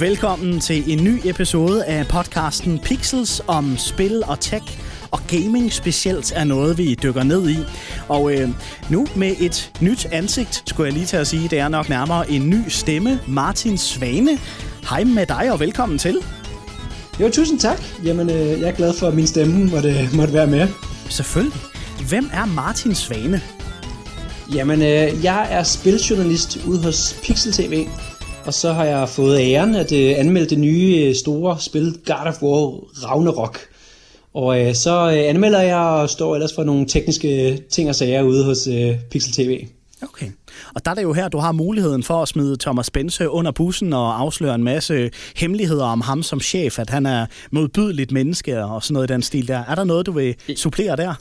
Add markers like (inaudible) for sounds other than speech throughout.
Velkommen til en ny episode af podcasten Pixels om spil og tech. Og gaming specielt er noget, vi dykker ned i. Og øh, nu med et nyt ansigt, skulle jeg lige til at sige, det er nok nærmere en ny stemme. Martin Svane. Hej med dig og velkommen til. Jo, tusind tak. Jamen, øh, jeg er glad for, at min stemme måtte, måtte være med. Selvfølgelig. Hvem er Martin Svane? Jamen, øh, jeg er spiljournalist ude hos Pixel TV, og så har jeg fået æren at øh, anmelde det nye øh, store spil God of War Ragnarok. Og øh, så øh, anmelder jeg og står ellers for nogle tekniske ting og sager ude hos øh, Pixel TV. Okay. Og der er det jo her, du har muligheden for at smide Thomas Bense under bussen og afsløre en masse hemmeligheder om ham som chef, at han er modbydeligt menneske og sådan noget i den stil der. Er der noget, du vil supplere der?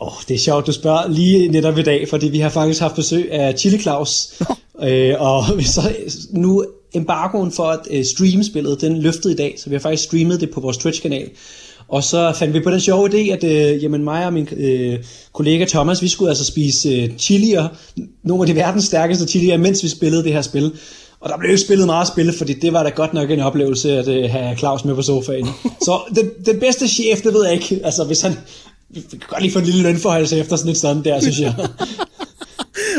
Åh, oh, det er sjovt, du spørger lige netop i dag, fordi vi har faktisk haft besøg af Chili Claus øh, og (laughs) så nu embargoen for at øh, streame spillet, den løftede i dag, så vi har faktisk streamet det på vores Twitch-kanal. Og så fandt vi på den sjove idé, at øh, jamen, mig og min øh, kollega Thomas, vi skulle altså spise øh, chilier, nogle af de verdens stærkeste chilier, mens vi spillede det her spil. Og der blev jo spillet meget spil, fordi det var da godt nok en oplevelse at øh, have Claus med på sofaen. Så (laughs) den, den bedste chef, det ved jeg ikke. Altså, hvis han, vi kan godt lige få en lille lønforhøjelse efter sådan et sådan der, synes jeg. (laughs)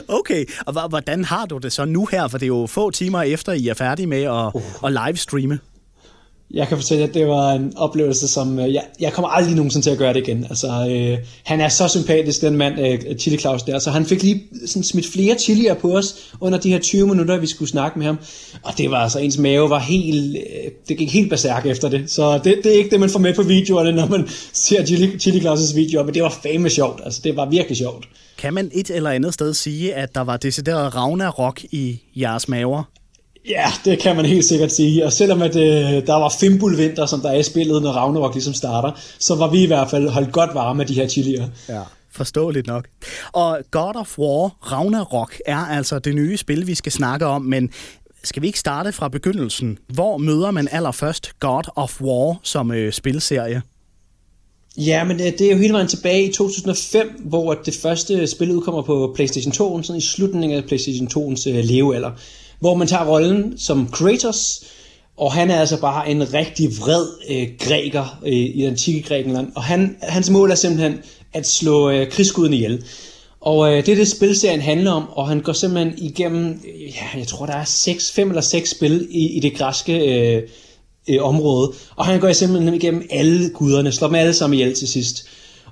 (laughs) Okay, og hvordan har du det så nu her? For det er jo få timer efter, I er færdige med at, uh. at livestreame. Jeg kan fortælle, at det var en oplevelse, som øh, jeg, jeg kommer aldrig nogensinde til at gøre det igen. Altså, øh, han er så sympatisk, den mand, øh, Chili Claus der, så han fik lige sådan, smidt flere chilier på os under de her 20 minutter, vi skulle snakke med ham. Og det var altså, ens mave var helt, øh, det gik helt berserk efter det. Så det, det er ikke det, man får med på videoerne, når man ser Chili, Chili Claus' videoer, men det var fame sjovt. Altså, det var virkelig sjovt. Kan man et eller andet sted sige, at der var decideret Ragnarok i jeres maver? Ja, det kan man helt sikkert sige. Og selvom at, øh, der var fimbulvinter, som der er i spillet, når Ragnarok ligesom starter, så var vi i hvert fald holdt godt varme med de her chilier. Ja. Forståeligt nok. Og God of War Ragnarok er altså det nye spil, vi skal snakke om, men skal vi ikke starte fra begyndelsen? Hvor møder man allerførst God of War som øh, spilserie? Ja, men øh, det er jo hele vejen tilbage i 2005, hvor det første spil udkommer på PlayStation 2, sådan i slutningen af PlayStation 2'ens øh, levealder hvor man tager rollen som Kratos, og han er altså bare en rigtig vred øh, græker øh, i den antikke Grækenland, og han, hans mål er simpelthen at slå øh, krigsguden ihjel. Og øh, det er det spilserien handler om, og han går simpelthen igennem, øh, ja, jeg tror der er seks, fem eller seks spil i, i det græske øh, øh, område, og han går simpelthen igennem alle guderne, slår dem alle sammen ihjel til sidst.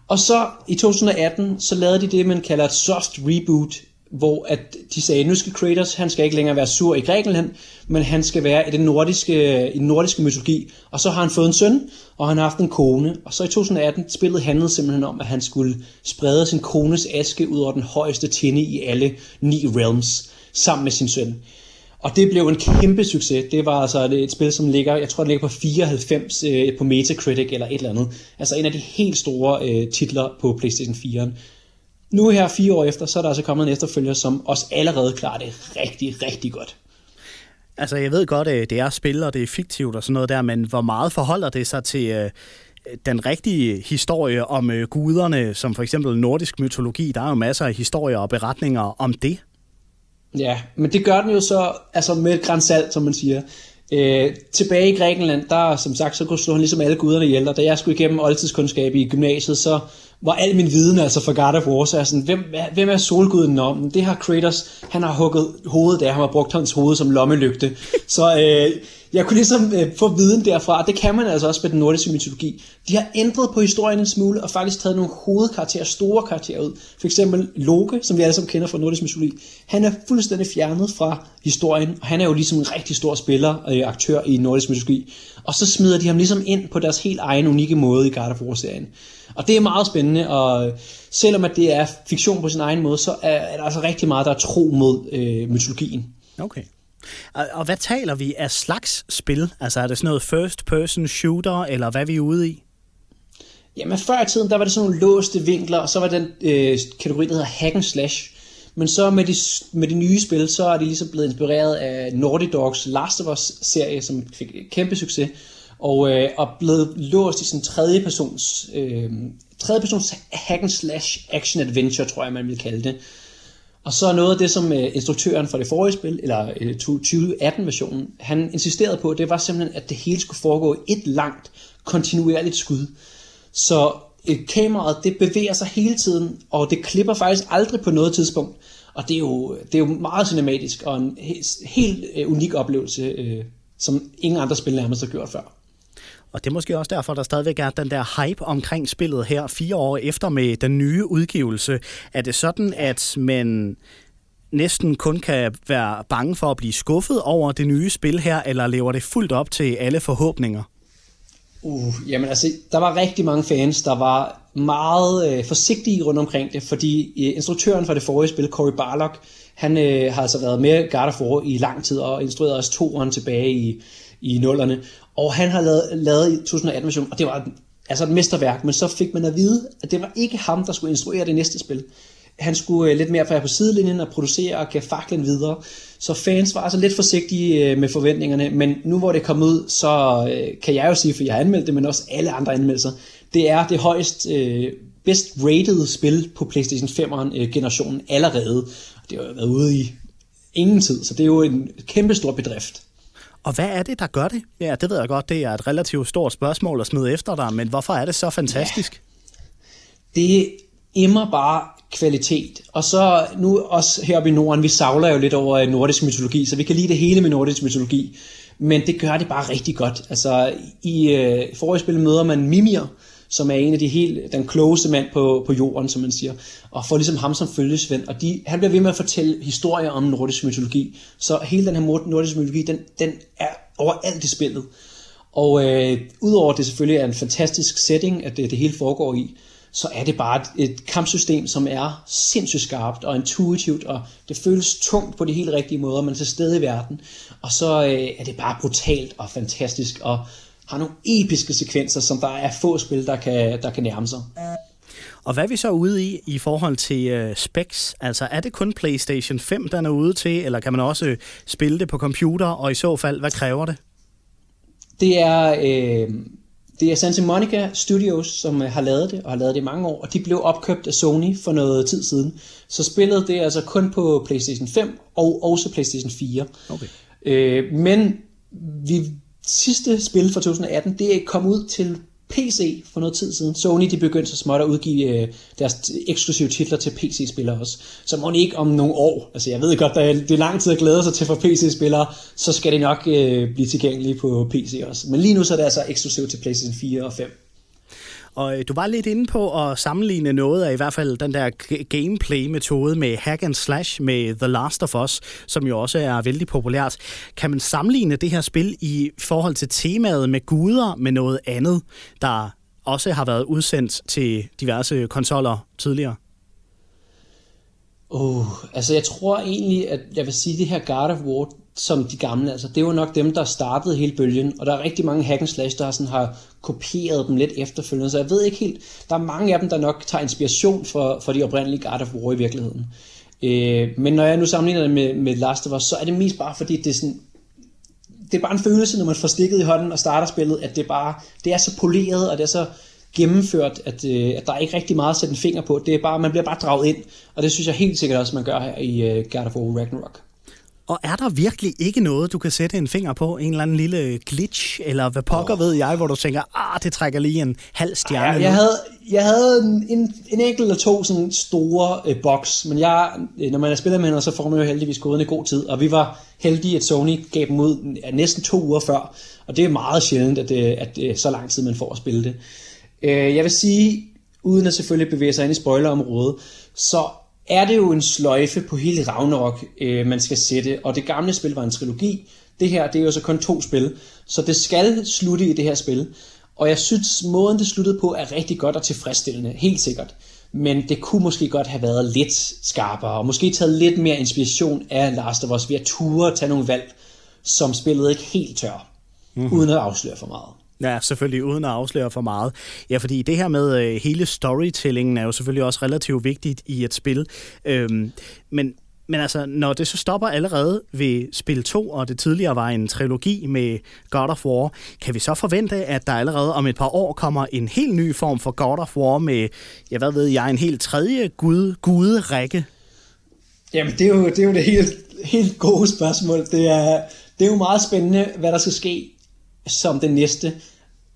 Og så i 2018, så lavede de det, man kalder et soft reboot hvor at de sagde, nu skal Kratos, han skal ikke længere være sur i Grækenland, men han skal være i den nordiske, i den nordiske mytologi. Og så har han fået en søn, og han har haft en kone. Og så i 2018 spillet handlede simpelthen om, at han skulle sprede sin kones aske ud over den højeste tinde i alle ni realms, sammen med sin søn. Og det blev en kæmpe succes. Det var altså et spil, som ligger, jeg tror det ligger på 94 øh, på Metacritic eller et eller andet. Altså en af de helt store øh, titler på PlayStation 4 nu her fire år efter, så er der altså kommet en efterfølger, som også allerede klarer det rigtig, rigtig godt. Altså, jeg ved godt, at det er spil, og det er fiktivt og sådan noget der, men hvor meget forholder det sig til øh, den rigtige historie om øh, guderne, som for eksempel nordisk mytologi? Der er jo masser af historier og beretninger om det. Ja, men det gør den jo så altså med et grænsalt, som man siger. Øh, tilbage i Grækenland, der som sagt, så kunne slå han ligesom alle guderne ihjel, og da jeg skulle igennem oldtidskundskab i gymnasiet, så var al min viden altså for God of War, så er sådan, hvem, hvem er solguden om? Det har Kratos, han har hugget hovedet der, han har brugt hans hoved som lommelygte. Så øh, jeg kunne ligesom øh, få viden derfra, det kan man altså også med den nordiske mytologi. De har ændret på historien en smule, og faktisk taget nogle hovedkarakterer, store karakterer ud. For eksempel Loke, som vi alle sammen kender fra nordisk mytologi, han er fuldstændig fjernet fra historien, og han er jo ligesom en rigtig stor spiller og øh, aktør i nordisk mytologi. Og så smider de ham ligesom ind på deres helt egen unikke måde i God of War-serien. Og det er meget spændende, og selvom at det er fiktion på sin egen måde, så er, er der altså rigtig meget, der er tro mod øh, mytologien. Okay. Og, og hvad taler vi af slags spil? Altså er det sådan noget first person shooter, eller hvad er vi ude i? Jamen før i tiden, der var det sådan nogle låste vinkler, og så var den øh, kategori, der hedder hack and slash. Men så med de, med de nye spil, så er de ligesom blevet inspireret af Naughty Dogs Last of Us serie, som fik kæmpe succes og, øh, og blevet låst i sådan en tredjepersons, øh, tredjepersons hack and slash action adventure, tror jeg, man vil kalde det. Og så noget af det, som øh, instruktøren for det forrige spil, eller øh, 2018-versionen, han insisterede på, det var simpelthen, at det hele skulle foregå i et langt, kontinuerligt skud. Så øh, kameraet, det bevæger sig hele tiden, og det klipper faktisk aldrig på noget tidspunkt. Og det er jo, det er jo meget cinematisk, og en helt, helt unik oplevelse, som ingen andre spil nærmest har gjort før. Og det er måske også derfor, der stadigvæk er den der hype omkring spillet her fire år efter med den nye udgivelse. Er det sådan, at man næsten kun kan være bange for at blive skuffet over det nye spil her, eller lever det fuldt op til alle forhåbninger? Uh, jamen altså, der var rigtig mange fans, der var meget øh, forsigtige rundt omkring det, fordi øh, instruktøren for det forrige spil, Cory Barlock, han øh, har altså været med God of War i lang tid og instrueret os to år tilbage i, i nullerne. Og han har lavet, lavet i 2018-version, og det var altså et mesterværk, men så fik man at vide, at det var ikke ham, der skulle instruere det næste spil. Han skulle øh, lidt mere være på sidelinjen og producere og gav faklen videre. Så fans var altså lidt forsigtige øh, med forventningerne, men nu hvor det kom ud, så øh, kan jeg jo sige, for jeg har anmeldt det, men også alle andre anmeldelser, det er det højst øh, best rated spil på PlayStation 5'eren øh, generationen allerede. Det har været ude i ingen tid, så det er jo en kæmpe stor bedrift. Og hvad er det, der gør det? Ja, det ved jeg godt, det er et relativt stort spørgsmål at smide efter dig, men hvorfor er det så fantastisk? Ja. Det immer bare kvalitet. Og så nu også heroppe i Norden, vi savler jo lidt over øh, nordisk mytologi, så vi kan lide det hele med nordisk mytologi. Men det gør det bare rigtig godt. Altså i øh, forrige spil møder man Mimir, som er en af de helt, den klogeste mand på, på jorden, som man siger, og får ligesom ham som følgesvend, og de, han bliver ved med at fortælle historier om nordisk mytologi, så hele den her nordisk mytologi, den, den er overalt i spillet. Og øh, udover det selvfølgelig er en fantastisk setting, at det, det hele foregår i, så er det bare et, et kampsystem, som er sindssygt skarpt og intuitivt, og det føles tungt på de helt rigtige måder, man er til stede i verden. Og så øh, er det bare brutalt og fantastisk, og har nogle episke sekvenser, som der er få spil, der kan, der kan nærme sig. Og hvad er vi så ude i i forhold til uh, specs? Altså er det kun PlayStation 5, der er ude til, eller kan man også spille det på computer, og i så fald, hvad kræver det? Det er, øh, det er Santa Monica Studios, som øh, har lavet det, og har lavet det i mange år, og de blev opkøbt af Sony for noget tid siden. Så spillet det er altså kun på PlayStation 5 og også PlayStation 4. Okay. Øh, men vi sidste spil fra 2018, det er ud til PC for noget tid siden. Sony de begyndte så småt at udgive øh, deres eksklusive titler til PC-spillere også. Så må ikke om nogle år, altså jeg ved godt, at det er lang tid at glæde sig til for PC-spillere, så skal det nok øh, blive tilgængeligt på PC også. Men lige nu så er det altså eksklusivt til PlayStation 4 og 5. Og øh, du var lidt inde på at sammenligne noget af i hvert fald den der gameplay-metode med hack and slash med The Last of Us, som jo også er vældig populært. Kan man sammenligne det her spil i forhold til temaet med guder med noget andet, der også har været udsendt til diverse konsoller tidligere? Oh, altså jeg tror egentlig, at jeg vil sige, at det her God of War, som de gamle, altså det var nok dem, der startede hele bølgen, og der er rigtig mange hack and slash, der sådan har kopieret dem lidt efterfølgende, så jeg ved ikke helt, der er mange af dem, der nok tager inspiration for, for de oprindelige God of War i virkeligheden. Øh, men når jeg nu sammenligner det med, med Last of Us, så er det mest bare fordi, det er sådan, det er bare en følelse, når man får stikket i hånden og starter spillet, at det bare, det er så poleret, og det er så gennemført, at, øh, at der er ikke rigtig meget at sætte en finger på. Det er bare, man bliver bare draget ind, og det synes jeg helt sikkert også, man gør her i øh, God of War Ragnarok. Og er der virkelig ikke noget, du kan sætte en finger på? En eller anden lille glitch, eller hvad pokker oh. ved jeg, hvor du tænker, ah, det trækker lige en halv stjerne. Ja, jeg, havde, jeg havde en, en, en enkelt eller to sådan store øh, boks, men jeg, øh, når man er spiller med hende, så får man jo heldigvis gået i god tid, og vi var heldige, at Sony gav dem ud næsten to uger før, og det er meget sjældent, at, det, at er så lang tid, man får at spille det. Øh, jeg vil sige, uden at selvfølgelig bevæge sig ind i spoilerområdet, så er det jo en sløjfe på hele Ragnarok, øh, man skal sætte. Og det gamle spil var en trilogi. Det her, det er jo så kun to spil. Så det skal slutte i det her spil. Og jeg synes, måden det sluttede på er rigtig godt og tilfredsstillende. Helt sikkert. Men det kunne måske godt have været lidt skarpere, og måske taget lidt mere inspiration af Last of Us ved at ture at tage nogle valg, som spillet ikke helt tør, mm-hmm. uden at afsløre for meget. Ja, selvfølgelig, uden at afsløre for meget. Ja, fordi det her med øh, hele storytellingen er jo selvfølgelig også relativt vigtigt i et spil. Øhm, men, men altså, når det så stopper allerede ved spil 2, og det tidligere var en trilogi med God of War, kan vi så forvente, at der allerede om et par år kommer en helt ny form for God of War med, jeg hvad ved jeg, en helt tredje gud, guderække? Jamen, det er jo det, er jo det helt, helt gode spørgsmål. Det er, det er jo meget spændende, hvad der skal ske som det næste.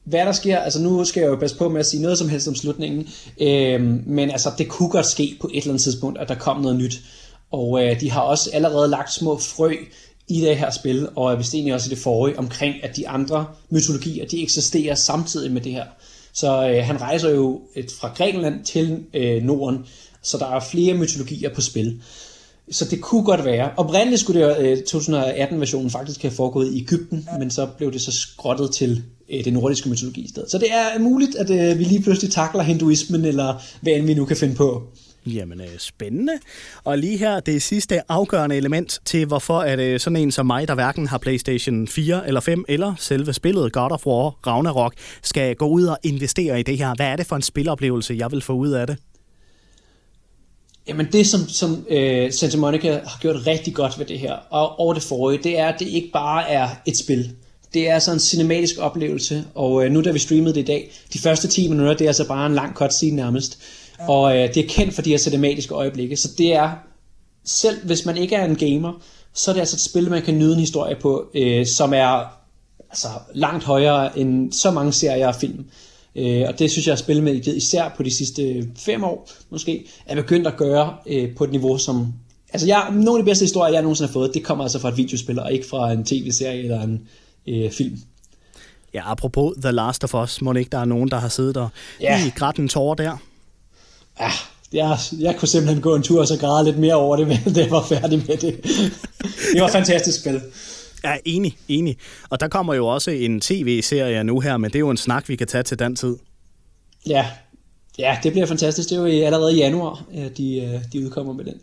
Hvad der sker, altså nu skal jeg jo passe på med at sige noget som helst om slutningen, øh, men altså det kunne godt ske på et eller andet tidspunkt, at der kom noget nyt. Og øh, de har også allerede lagt små frø i det her spil, og hvis det egentlig også i det forrige, omkring at de andre mytologier, de eksisterer samtidig med det her. Så øh, han rejser jo et, fra Grækenland til øh, Norden, så der er flere mytologier på spil. Så det kunne godt være. Oprindeligt skulle det øh, 2018-versionen faktisk have foregået i Ægypten, men så blev det så skrottet til øh, det nordiske mytologi i stedet. Så det er muligt, at øh, vi lige pludselig takler hinduismen, eller hvad end vi nu kan finde på. Jamen, øh, spændende. Og lige her, det sidste afgørende element til, hvorfor at øh, sådan en som mig, der hverken har PlayStation 4 eller 5, eller selve spillet God of War Ragnarok, skal gå ud og investere i det her. Hvad er det for en spiloplevelse, jeg vil få ud af det? Jamen det, som, som uh, Santa Monica har gjort rigtig godt ved det her, og over det forrige, det er, at det ikke bare er et spil. Det er sådan en cinematisk oplevelse, og uh, nu da vi streamede det i dag, de første 10 minutter, det er altså bare en lang cutscene nærmest. Og uh, det er kendt for de her cinematiske øjeblikke, så det er, selv hvis man ikke er en gamer, så er det altså et spil, man kan nyde en historie på, uh, som er altså, langt højere end så mange serier og film. Øh, og det synes jeg, at spilmediet, især på de sidste fem år måske, er begyndt at gøre øh, på et niveau, som... Altså, jeg, nogle af de bedste historier, jeg nogensinde har fået, det kommer altså fra et videospil, og ikke fra en tv-serie eller en øh, film. Ja, apropos The Last of Us, må ikke der er nogen, der har siddet der ja. i grætten tårer der? Ja, jeg, jeg kunne simpelthen gå en tur og så græde lidt mere over det, (laughs) men det var færdig med det. det var et fantastisk spil. Ja, enig, enig. Og der kommer jo også en tv-serie nu her, men det er jo en snak, vi kan tage til den tid. Ja, ja det bliver fantastisk. Det er jo allerede i januar, at de, øh, de udkommer med den.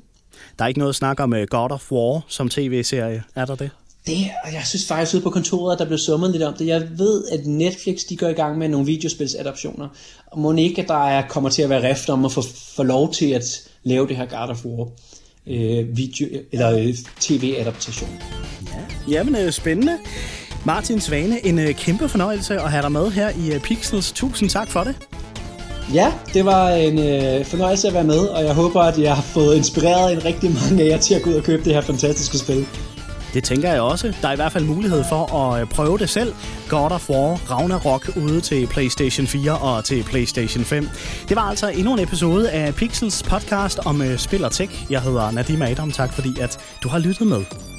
Der er ikke noget snak om øh, God of War som tv-serie, er der det? Det, og jeg synes faktisk ude på kontoret, at der blev summet lidt om det. Jeg ved, at Netflix de går i gang med nogle videospilsadaptioner. Og må ikke, at der er, kommer til at være rift om at få, få lov til at lave det her God of War øh, video, eller øh, tv-adaptation. Ja, jamen øh, spændende. Martin Svane, en øh, kæmpe fornøjelse at have dig med her i øh, Pixels. Tusind tak for det. Ja, det var en øh, fornøjelse at være med, og jeg håber, at jeg har fået inspireret en rigtig mange af jer til at gå ud og købe det her fantastiske spil. Det tænker jeg også. Der er i hvert fald mulighed for at øh, prøve det selv. God of War Ragnarok ude til PlayStation 4 og til PlayStation 5. Det var altså endnu en episode af Pixels podcast om spil og tech. Jeg hedder Nadim Adam. Tak fordi at du har lyttet med.